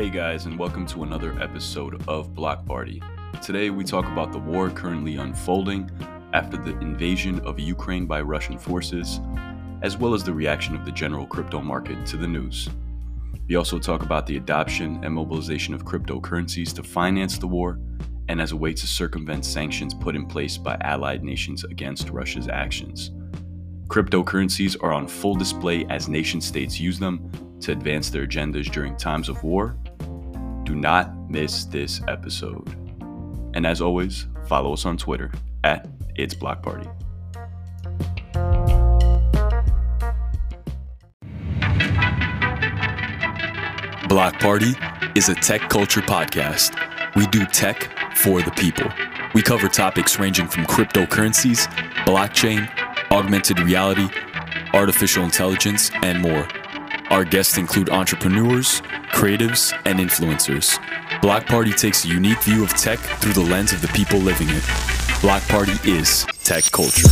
Hey guys, and welcome to another episode of Block Party. Today we talk about the war currently unfolding after the invasion of Ukraine by Russian forces, as well as the reaction of the general crypto market to the news. We also talk about the adoption and mobilization of cryptocurrencies to finance the war and as a way to circumvent sanctions put in place by allied nations against Russia's actions. Cryptocurrencies are on full display as nation states use them to advance their agendas during times of war. Do not miss this episode. And as always, follow us on Twitter at It's Block Party. Block Party is a tech culture podcast. We do tech for the people. We cover topics ranging from cryptocurrencies, blockchain, augmented reality, artificial intelligence, and more. Our guests include entrepreneurs, creatives, and influencers. Block Party takes a unique view of tech through the lens of the people living it. Block Party is tech culture.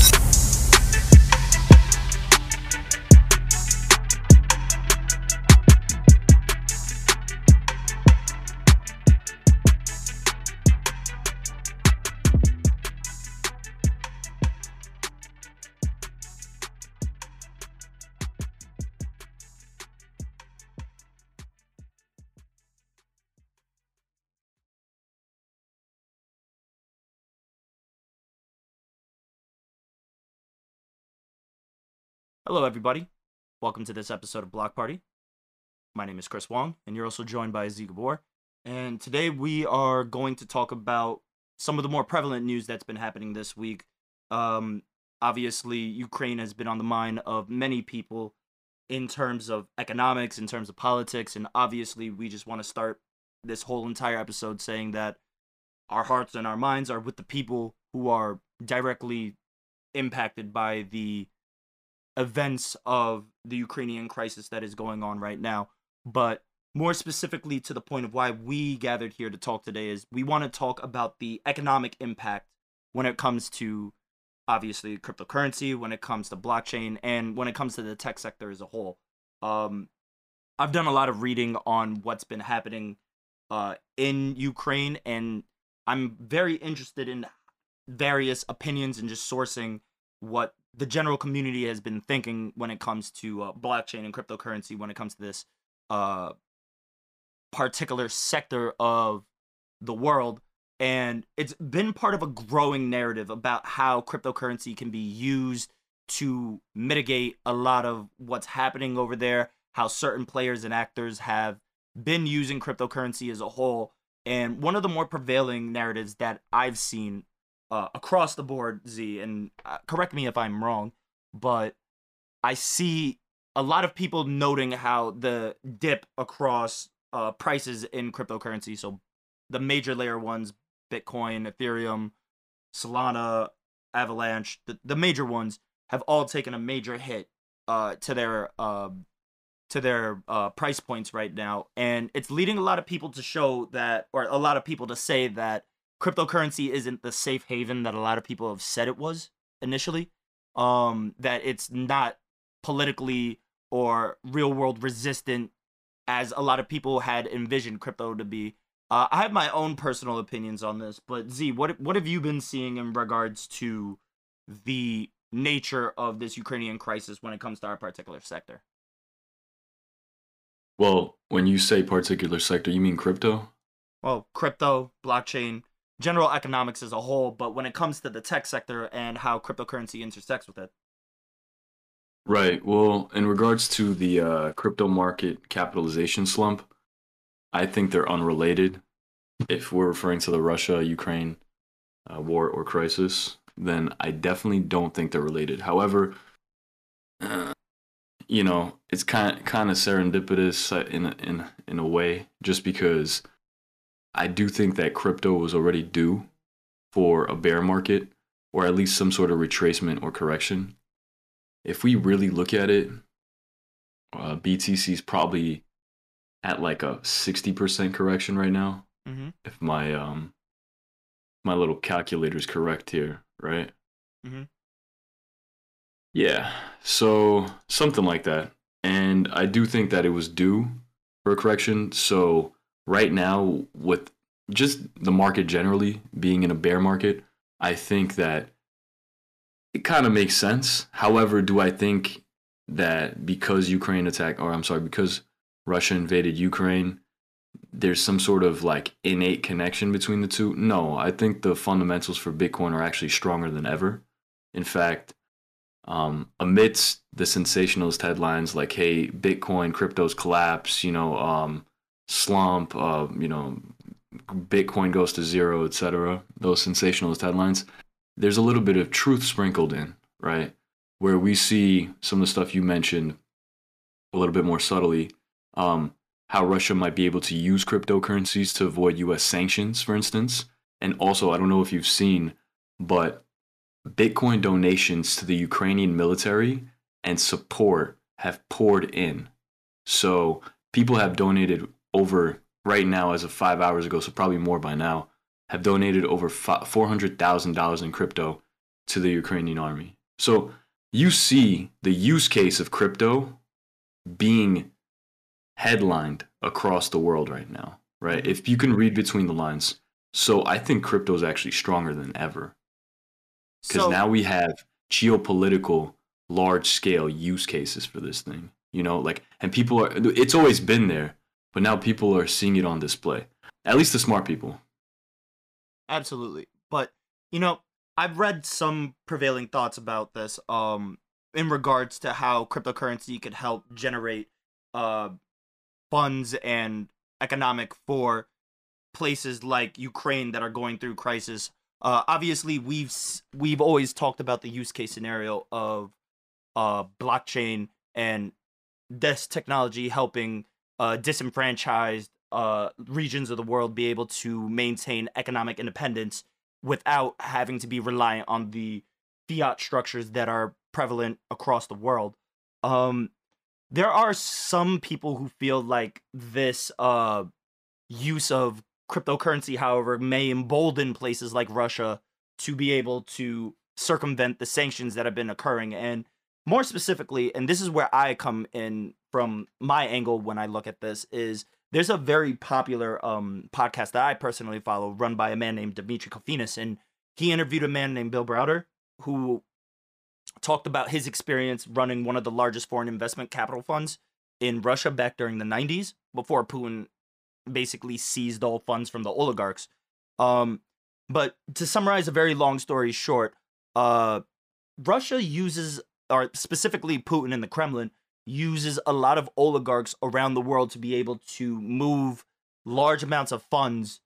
Hello, everybody. Welcome to this episode of Block Party. My name is Chris Wong, and you're also joined by Z Gabor. And today we are going to talk about some of the more prevalent news that's been happening this week. Um, obviously, Ukraine has been on the mind of many people in terms of economics, in terms of politics, and obviously, we just want to start this whole entire episode saying that our hearts and our minds are with the people who are directly impacted by the events of the Ukrainian crisis that is going on right now. But more specifically to the point of why we gathered here to talk today is we want to talk about the economic impact when it comes to obviously cryptocurrency, when it comes to blockchain, and when it comes to the tech sector as a whole. Um, I've done a lot of reading on what's been happening uh, in Ukraine, and I'm very interested in various opinions and just sourcing what the general community has been thinking when it comes to uh, blockchain and cryptocurrency when it comes to this uh, particular sector of the world. And it's been part of a growing narrative about how cryptocurrency can be used to mitigate a lot of what's happening over there how certain players and actors have been using cryptocurrency as a whole. And one of the more prevailing narratives that i've seen uh, across the board, Z, and uh, correct me if I'm wrong, but I see a lot of people noting how the dip across uh, prices in cryptocurrency. So the major layer ones, Bitcoin, Ethereum, Solana, Avalanche, the, the major ones have all taken a major hit uh, to their uh, to their uh, price points right now, and it's leading a lot of people to show that, or a lot of people to say that cryptocurrency isn't the safe haven that a lot of people have said it was initially. Um, that it's not politically or real world resistant as a lot of people had envisioned crypto to be. Uh, I have my own personal opinions on this, but Z, what what have you been seeing in regards to the nature of this Ukrainian crisis when it comes to our particular sector? Well, when you say particular sector, you mean crypto? Well, crypto, blockchain, general economics as a whole, but when it comes to the tech sector and how cryptocurrency intersects with it. Right. Well, in regards to the uh, crypto market capitalization slump, I think they're unrelated. If we're referring to the Russia Ukraine uh, war or crisis, then I definitely don't think they're related. However, you know, it's kind kind of serendipitous uh, in in in a way, just because I do think that crypto was already due for a bear market or at least some sort of retracement or correction. If we really look at it, uh, BTC is probably at like a 60% correction right now. Mm-hmm. If my um my little calculator is correct here, right? Mm-hmm. Yeah, so something like that. And I do think that it was due for a correction. So right now with just the market generally being in a bear market, I think that it kind of makes sense. However, do I think that because Ukraine attacked, or I'm sorry, because Russia invaded Ukraine, there's some sort of like innate connection between the two? No, I think the fundamentals for Bitcoin are actually stronger than ever. In fact, um, amidst the sensationalist headlines like "Hey, Bitcoin, cryptos collapse," you know, um, slump, uh, you know, Bitcoin goes to zero, etc. Those sensationalist headlines. There's a little bit of truth sprinkled in, right? Where we see some of the stuff you mentioned a little bit more subtly. Um, how Russia might be able to use cryptocurrencies to avoid US sanctions, for instance. And also, I don't know if you've seen, but Bitcoin donations to the Ukrainian military and support have poured in. So people have donated over, right now, as of five hours ago, so probably more by now, have donated over $400,000 in crypto to the Ukrainian army. So you see the use case of crypto being headlined across the world right now, right? If you can read between the lines. So I think crypto is actually stronger than ever because so, now we have geopolitical large scale use cases for this thing you know like and people are it's always been there but now people are seeing it on display. At least the smart people. Absolutely. But you know i've read some prevailing thoughts about this um in regards to how cryptocurrency could help generate uh funds and economic for places like ukraine that are going through crisis. Uh, obviously, we've we've always talked about the use case scenario of uh, blockchain and this technology helping uh, disenfranchised uh, regions of the world be able to maintain economic independence without having to be reliant on the fiat structures that are prevalent across the world. Um, there are some people who feel like this uh, use of Cryptocurrency, however, may embolden places like Russia to be able to circumvent the sanctions that have been occurring. And more specifically, and this is where I come in from my angle when I look at this, is there's a very popular um, podcast that I personally follow run by a man named Dimitri Kofinas. And he interviewed a man named Bill Browder who talked about his experience running one of the largest foreign investment capital funds in Russia back during the 90s before Putin basically seized all funds from the oligarchs. Um, but to summarize a very long story short, uh, Russia uses, or specifically Putin and the Kremlin, uses a lot of oligarchs around the world to be able to move large amounts of funds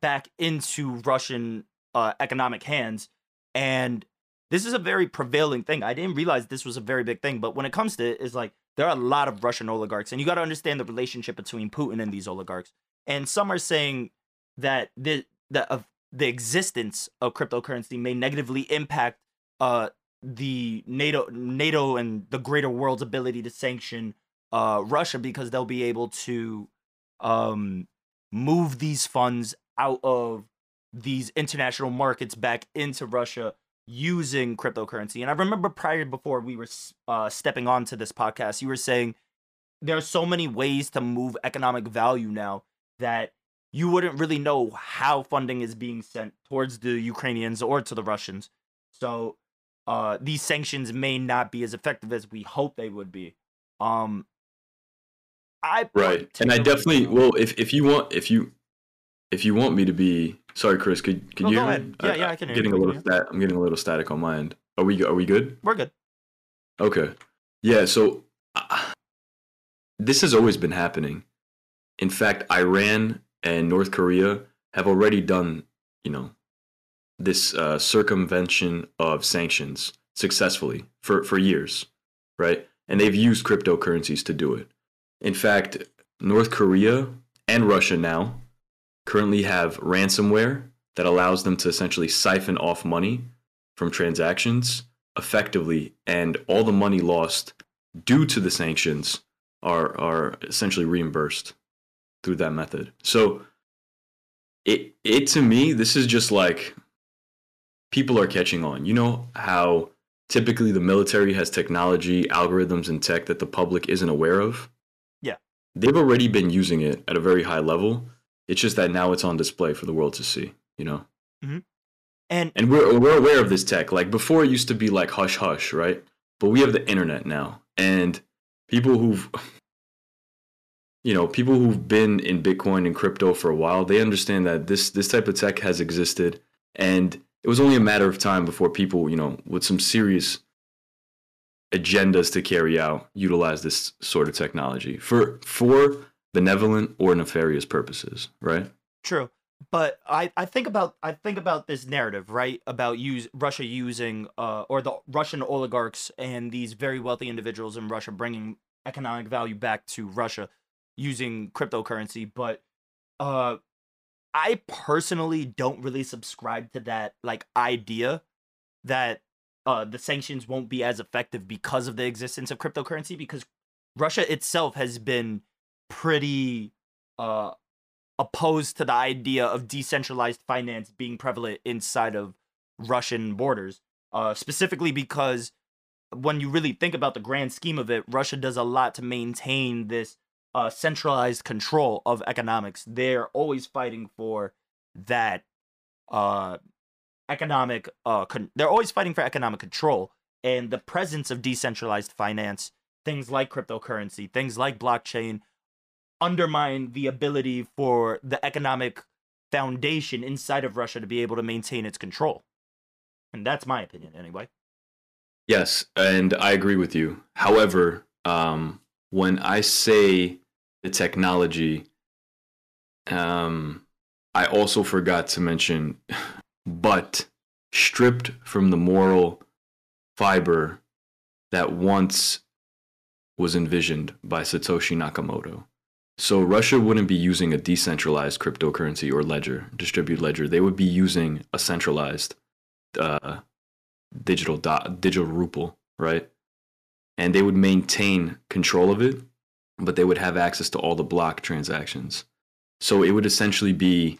back into Russian uh, economic hands. And this is a very prevailing thing. I didn't realize this was a very big thing, but when it comes to it, it's like there are a lot of Russian oligarchs, and you got to understand the relationship between Putin and these oligarchs. And some are saying that the the of the existence of cryptocurrency may negatively impact uh the NATO NATO and the greater world's ability to sanction uh Russia because they'll be able to um move these funds out of these international markets back into Russia using cryptocurrency. And I remember prior before we were uh, stepping onto this podcast, you were saying there are so many ways to move economic value now that you wouldn't really know how funding is being sent towards the Ukrainians or to the Russians. So uh, these sanctions may not be as effective as we hope they would be. Um, I right, and I definitely well, if if you want, if you if you want me to be sorry, Chris, could could no, you? Go ahead. Yeah, yeah, I can. I'm getting a little stat. I'm getting a little static on my end. Are we are we good? We're good. Okay. Yeah. So uh, this has always been happening. In fact, Iran and North Korea have already done, you know, this uh, circumvention of sanctions successfully for for years, right? And they've used cryptocurrencies to do it. In fact, North Korea and Russia now currently have ransomware that allows them to essentially siphon off money from transactions effectively, and all the money lost due to the sanctions are are essentially reimbursed through that method. So it it to me this is just like people are catching on. You know how typically the military has technology, algorithms and tech that the public isn't aware of? Yeah. they've already been using it at a very high level. It's just that now it's on display for the world to see, you know. Mm-hmm. And And we're we're aware of this tech. Like before, it used to be like hush hush, right? But we have the internet now, and people who've you know people who've been in Bitcoin and crypto for a while, they understand that this this type of tech has existed, and it was only a matter of time before people, you know, with some serious agendas to carry out, utilize this sort of technology for for benevolent or nefarious purposes, right? True. But I, I think about I think about this narrative, right? About use Russia using uh or the Russian oligarchs and these very wealthy individuals in Russia bringing economic value back to Russia using cryptocurrency, but uh I personally don't really subscribe to that like idea that uh the sanctions won't be as effective because of the existence of cryptocurrency because Russia itself has been pretty uh opposed to the idea of decentralized finance being prevalent inside of Russian borders. Uh, specifically because when you really think about the grand scheme of it, Russia does a lot to maintain this uh, centralized control of economics. They're always fighting for that uh, economic. Uh, con- they're always fighting for economic control, and the presence of decentralized finance, things like cryptocurrency, things like blockchain, undermine the ability for the economic foundation inside of Russia to be able to maintain its control. And that's my opinion, anyway. Yes, and I agree with you. However, um, when I say the technology, um, I also forgot to mention, but stripped from the moral fiber that once was envisioned by Satoshi Nakamoto. So Russia wouldn't be using a decentralized cryptocurrency or ledger, distributed ledger. They would be using a centralized uh, digital dot, digital ruble, right? And they would maintain control of it, but they would have access to all the block transactions. So it would essentially be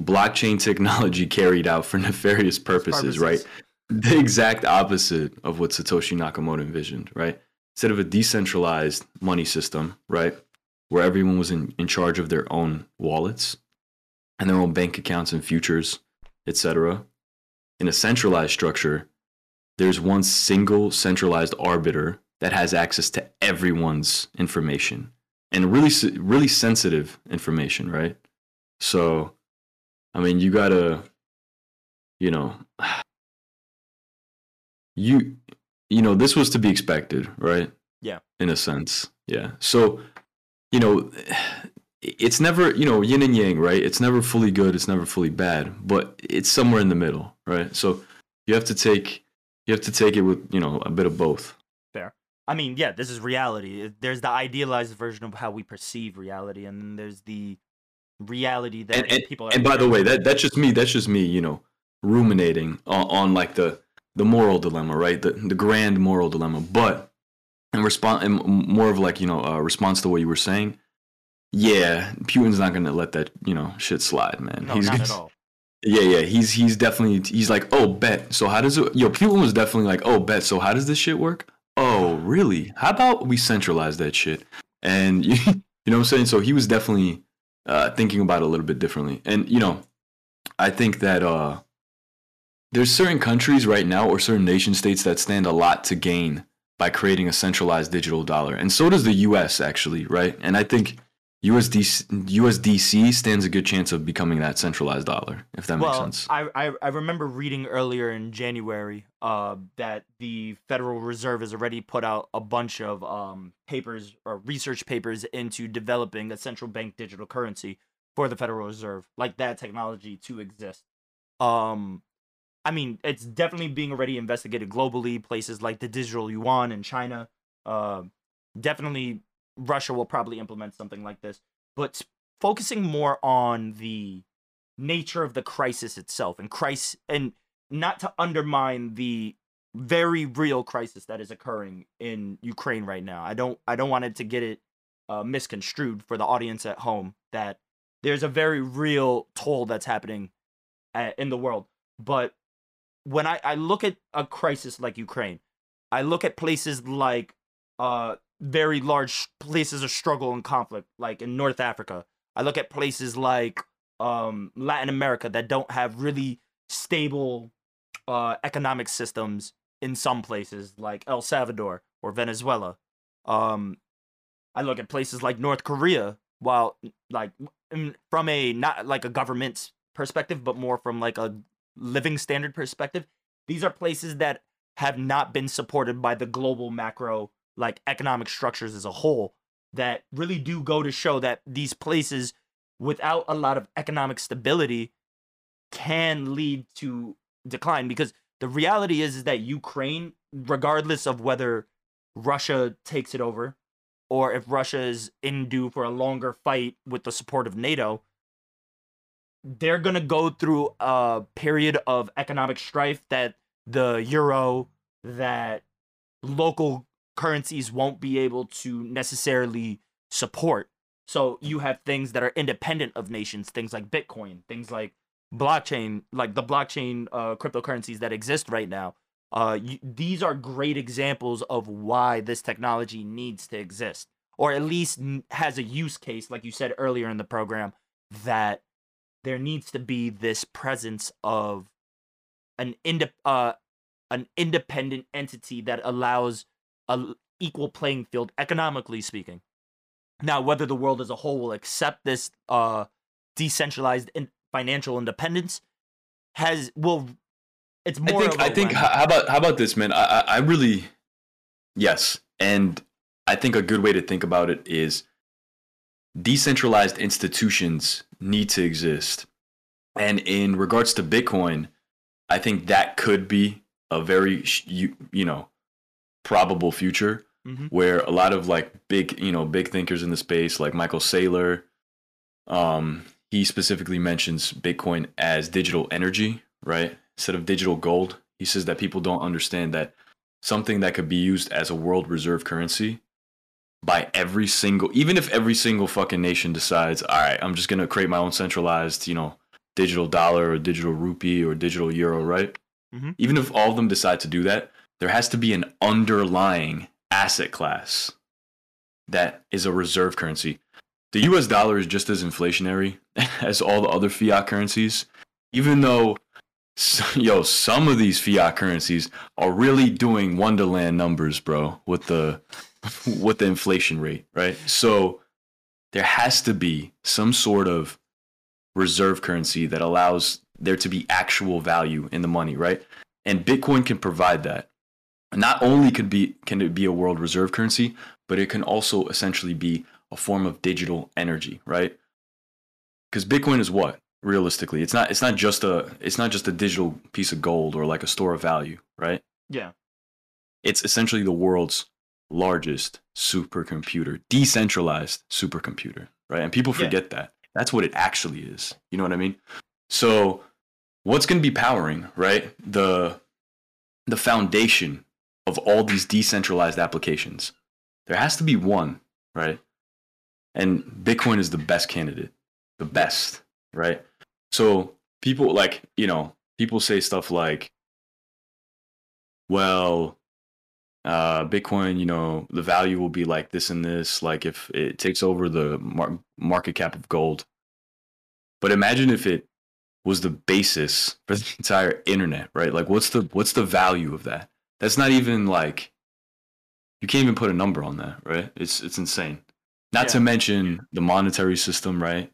blockchain technology carried out for nefarious purposes, right? The exact opposite of what Satoshi Nakamoto envisioned, right? Instead of a decentralized money system, right, where everyone was in, in charge of their own wallets and their own bank accounts and futures, etc. In a centralized structure, there's one single centralized arbiter that has access to everyone's information and really really sensitive information, right? So, I mean, you gotta, you know, you you know this was to be expected, right? Yeah. In a sense, yeah. So, you know, it's never you know yin and yang, right? It's never fully good. It's never fully bad, but it's somewhere in the middle, right? So you have to take you have to take it with you know a bit of both. I mean, yeah, this is reality. There's the idealized version of how we perceive reality, and then there's the reality that and, and, people. and by the way, that that's just me. That's just me. You know, ruminating on, on like the the moral dilemma, right? The the grand moral dilemma. But in response, more of like you know a response to what you were saying. Yeah, Putin's not gonna let that you know shit slide, man. No, he's not gonna, at all. Yeah, yeah. He's he's definitely he's like, oh, bet. So how does it? Yo, Putin was definitely like, oh, bet. So how does this shit work? Really? How about we centralize that shit? And you, you know what I'm saying? So he was definitely uh, thinking about it a little bit differently. And you know, I think that uh, there's certain countries right now or certain nation states that stand a lot to gain by creating a centralized digital dollar, and so does the U.S. actually, right? And I think USD, USDC stands a good chance of becoming that centralized dollar, if that well, makes sense. I, I I remember reading earlier in January uh, that the Federal Reserve has already put out a bunch of um, papers or research papers into developing a central bank digital currency for the Federal Reserve, like that technology to exist. Um, I mean, it's definitely being already investigated globally. Places like the digital yuan in China, uh, definitely Russia will probably implement something like this, but focusing more on the nature of the crisis itself and crisis and not to undermine the very real crisis that is occurring in Ukraine right now. I don't I don't want it to get it uh, misconstrued for the audience at home that there's a very real toll that's happening at, in the world. But when I, I look at a crisis like Ukraine, I look at places like uh, very large places of struggle and conflict, like in North Africa. I look at places like um, Latin America that don't have really stable uh, economic systems in some places, like El Salvador or Venezuela. Um, I look at places like North Korea, while like from a not like a government's perspective, but more from like a living standard perspective. These are places that have not been supported by the global macro like economic structures as a whole that really do go to show that these places without a lot of economic stability can lead to decline. Because the reality is, is that Ukraine regardless of whether Russia takes it over or if Russia is in due for a longer fight with the support of NATO they're going to go through a period of economic strife that the euro that local currencies won't be able to necessarily support. So you have things that are independent of nations, things like Bitcoin, things like blockchain, like the blockchain uh, cryptocurrencies that exist right now. Uh, you, these are great examples of why this technology needs to exist, or at least has a use case, like you said earlier in the program, that there needs to be this presence of an ind- uh, an independent entity that allows a equal playing field economically speaking. Now, whether the world as a whole will accept this uh, decentralized in- financial independence has will it's more. I think. I think. How about how about this, man? I I really yes, and I think a good way to think about it is decentralized institutions need to exist. And in regards to Bitcoin, I think that could be a very you, you know probable future mm-hmm. where a lot of like big you know big thinkers in the space like Michael Saylor um he specifically mentions Bitcoin as digital energy, right? Instead of digital gold. He says that people don't understand that something that could be used as a world reserve currency by every single even if every single fucking nation decides all right i'm just going to create my own centralized you know digital dollar or digital rupee or digital euro right mm-hmm. even if all of them decide to do that there has to be an underlying asset class that is a reserve currency the us dollar is just as inflationary as all the other fiat currencies even though yo some of these fiat currencies are really doing wonderland numbers bro with the with the inflation rate, right? So there has to be some sort of reserve currency that allows there to be actual value in the money, right? And Bitcoin can provide that. Not only could be can it be a world reserve currency, but it can also essentially be a form of digital energy, right? Because Bitcoin is what? Realistically, it's not it's not just a it's not just a digital piece of gold or like a store of value, right? Yeah. It's essentially the world's largest supercomputer, decentralized supercomputer, right? And people forget yeah. that. That's what it actually is. You know what I mean? So, what's going to be powering, right? The the foundation of all these decentralized applications. There has to be one, right? And Bitcoin is the best candidate. The best, right? So, people like, you know, people say stuff like well, uh, Bitcoin, you know, the value will be like this and this, like if it takes over the mar- market cap of gold. But imagine if it was the basis for the entire internet, right? Like, what's the what's the value of that? That's not even like you can't even put a number on that, right? It's it's insane. Not yeah. to mention the monetary system, right?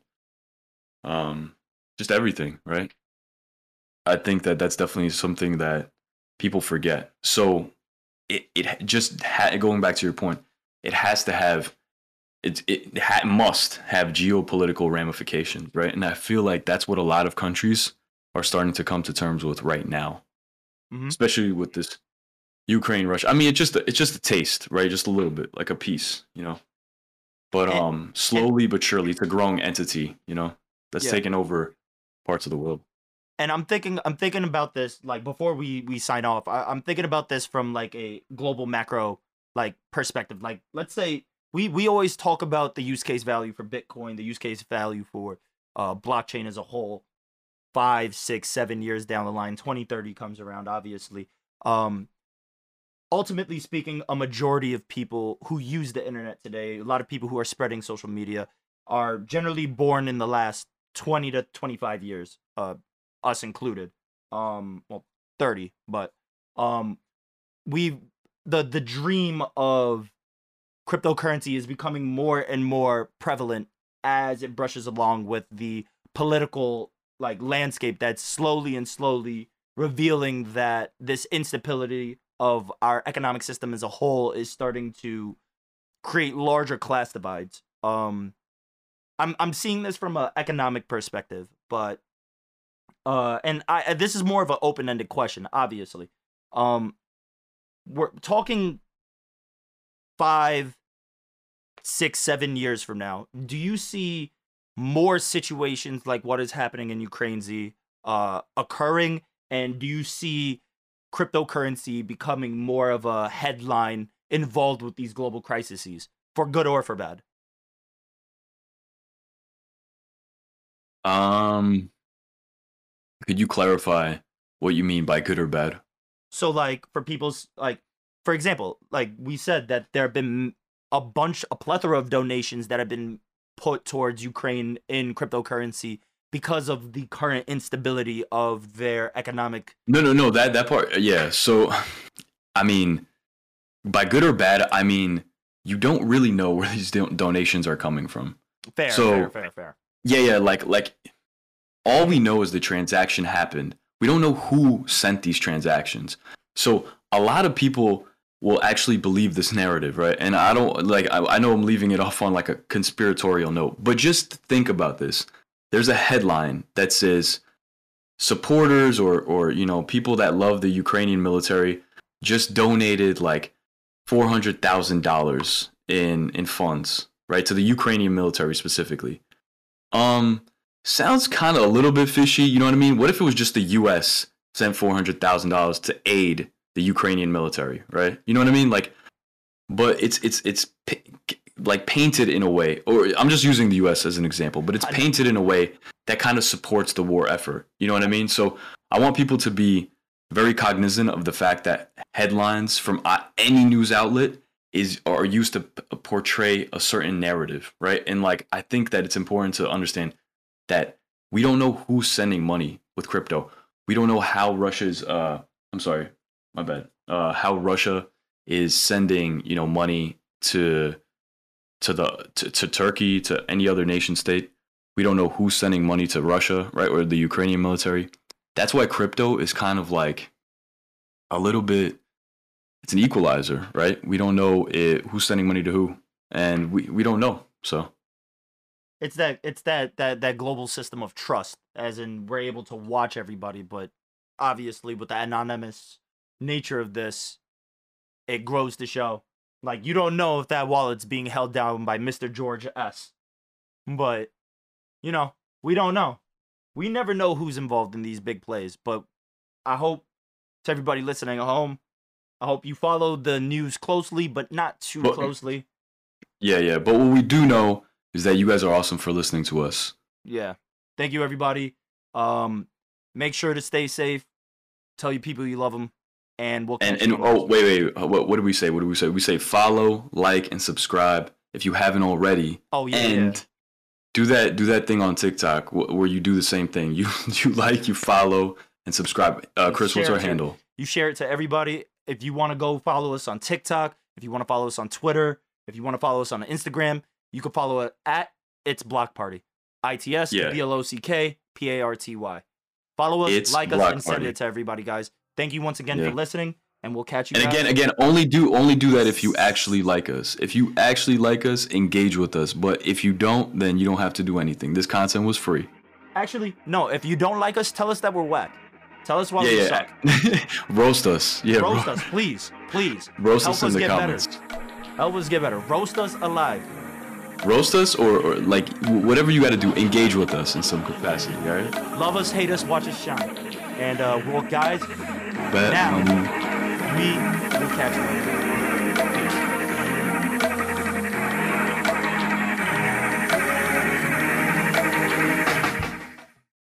Um, just everything, right? I think that that's definitely something that people forget. So it, it just ha- going back to your point, it has to have it it ha- must have geopolitical ramifications, right? And I feel like that's what a lot of countries are starting to come to terms with right now, mm-hmm. especially with this Ukraine Russia. I mean, it's just a, it's just a taste, right? Just a little bit, like a piece, you know. But and, um, slowly but surely, it's a growing entity, you know, that's yeah. taking over parts of the world and I'm thinking I'm thinking about this like before we we sign off. I, I'm thinking about this from like a global macro like perspective. Like let's say we we always talk about the use case value for Bitcoin, the use case value for uh, blockchain as a whole. Five, six, seven years down the line, 2030 comes around, obviously. Um, ultimately speaking, a majority of people who use the internet today, a lot of people who are spreading social media, are generally born in the last 20 to 25 years, uh, us included. Um, well, 30, but um, we the the dream of cryptocurrency is becoming more and more prevalent as it brushes along with the political like landscape that's slowly and slowly revealing that this instability of our economic system as a whole is starting to create larger class divides. Um, I'm I'm seeing this from an economic perspective, but uh, and I this is more of an open ended question, obviously. Um, we're talking five, six, seven years from now. Do you see more situations like what is happening in Ukraine Z uh, occurring? And do you see cryptocurrency becoming more of a headline involved with these global crises, for good or for bad? Um, could you clarify what you mean by good or bad? So, like, for people's, like, for example, like we said that there have been a bunch, a plethora of donations that have been put towards Ukraine in cryptocurrency because of the current instability of their economic. No, no, no. That that part, uh, yeah. So, I mean, by good or bad, I mean you don't really know where these don- donations are coming from. Fair, So- fair, fair, fair. Yeah, yeah. Like, like all we know is the transaction happened. We don't know who sent these transactions. So a lot of people will actually believe this narrative, right? And I don't like. I, I know I'm leaving it off on like a conspiratorial note, but just think about this. There's a headline that says supporters or or you know people that love the Ukrainian military just donated like four hundred thousand dollars in in funds, right, to the Ukrainian military specifically. Um, sounds kind of a little bit fishy. You know what I mean? What if it was just the U.S. sent four hundred thousand dollars to aid the Ukrainian military, right? You know what I mean? Like, but it's it's it's like painted in a way, or I'm just using the U.S. as an example, but it's painted in a way that kind of supports the war effort. You know what I mean? So I want people to be very cognizant of the fact that headlines from uh, any news outlet is are used to portray a certain narrative, right? And like I think that it's important to understand that we don't know who's sending money with crypto. We don't know how Russia's uh I'm sorry, my bad. Uh how Russia is sending, you know, money to to the to, to Turkey, to any other nation state. We don't know who's sending money to Russia, right? Or the Ukrainian military. That's why crypto is kind of like a little bit it's an equalizer, right? We don't know it, who's sending money to who, and we, we don't know. So It's that it's that that that global system of trust, as in we're able to watch everybody, but obviously with the anonymous nature of this, it grows to show. Like you don't know if that wallet's being held down by Mr. George S. But you know, we don't know. We never know who's involved in these big plays. But I hope to everybody listening at home, I hope you follow the news closely, but not too But- closely. yeah, yeah. But what we do know is that you guys are awesome for listening to us. yeah thank you everybody um make sure to stay safe tell your people you love them and we'll And and oh wait wait what what do we say? What do we say? We say follow, like, and subscribe if you haven't already. oh yeah, and yeah. do that do that thing on TikTok where you do the same thing. You you like, you follow, and subscribe. Uh, Chris, what's our too. handle? you share it to everybody if you want to go follow us on tiktok if you want to follow us on twitter if you want to follow us on instagram you can follow it at it's block party its Yeah. b-l-o-c-k p-a-r-t-y follow us It's like us and send Party. it to everybody guys thank you once again Yeah. for listening and we'll catch you And again, again, only do only do that if you actually like us. If you actually like us, engage with us. But if you don't, then you don't have to do anything. This content was free. actually no if you don't like us tell us that we're whack tell us why we yeah, suck roast us. Yeah, roast ro- us, please, please. roast Help us in us the get better. Help us get better. Roast us alive. Roast us or, or like whatever you got to do. Engage with us in some capacity. All right. Love us, hate us, watch us shine. And uh, well, guys, But Now. we will catch you.